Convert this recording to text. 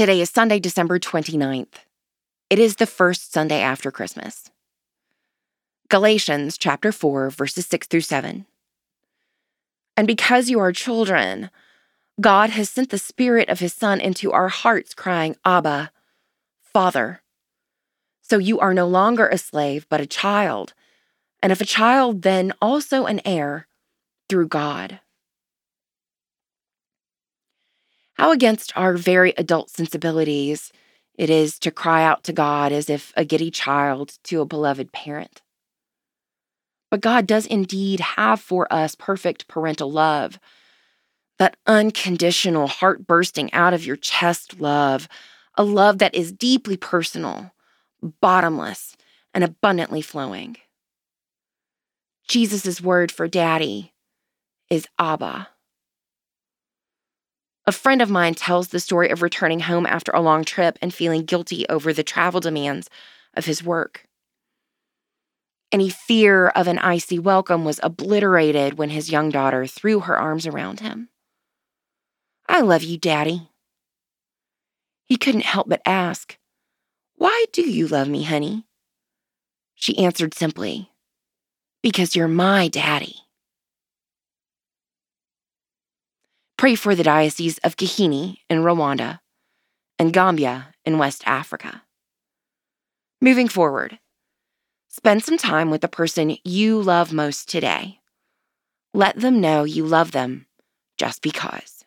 Today is Sunday, December 29th. It is the first Sunday after Christmas. Galatians chapter 4, verses 6 through 7. And because you are children, God has sent the Spirit of His Son into our hearts, crying, Abba, Father. So you are no longer a slave, but a child. And if a child, then also an heir through God. How against our very adult sensibilities it is to cry out to God as if a giddy child to a beloved parent. But God does indeed have for us perfect parental love. That unconditional, heart bursting out of your chest love, a love that is deeply personal, bottomless, and abundantly flowing. Jesus' word for daddy is Abba. A friend of mine tells the story of returning home after a long trip and feeling guilty over the travel demands of his work. Any fear of an icy welcome was obliterated when his young daughter threw her arms around him. I love you, Daddy. He couldn't help but ask, Why do you love me, honey? She answered simply, Because you're my daddy. Pray for the Diocese of Gahini in Rwanda and Gambia in West Africa. Moving forward, Spend some time with the person you love most today. Let them know you love them just because.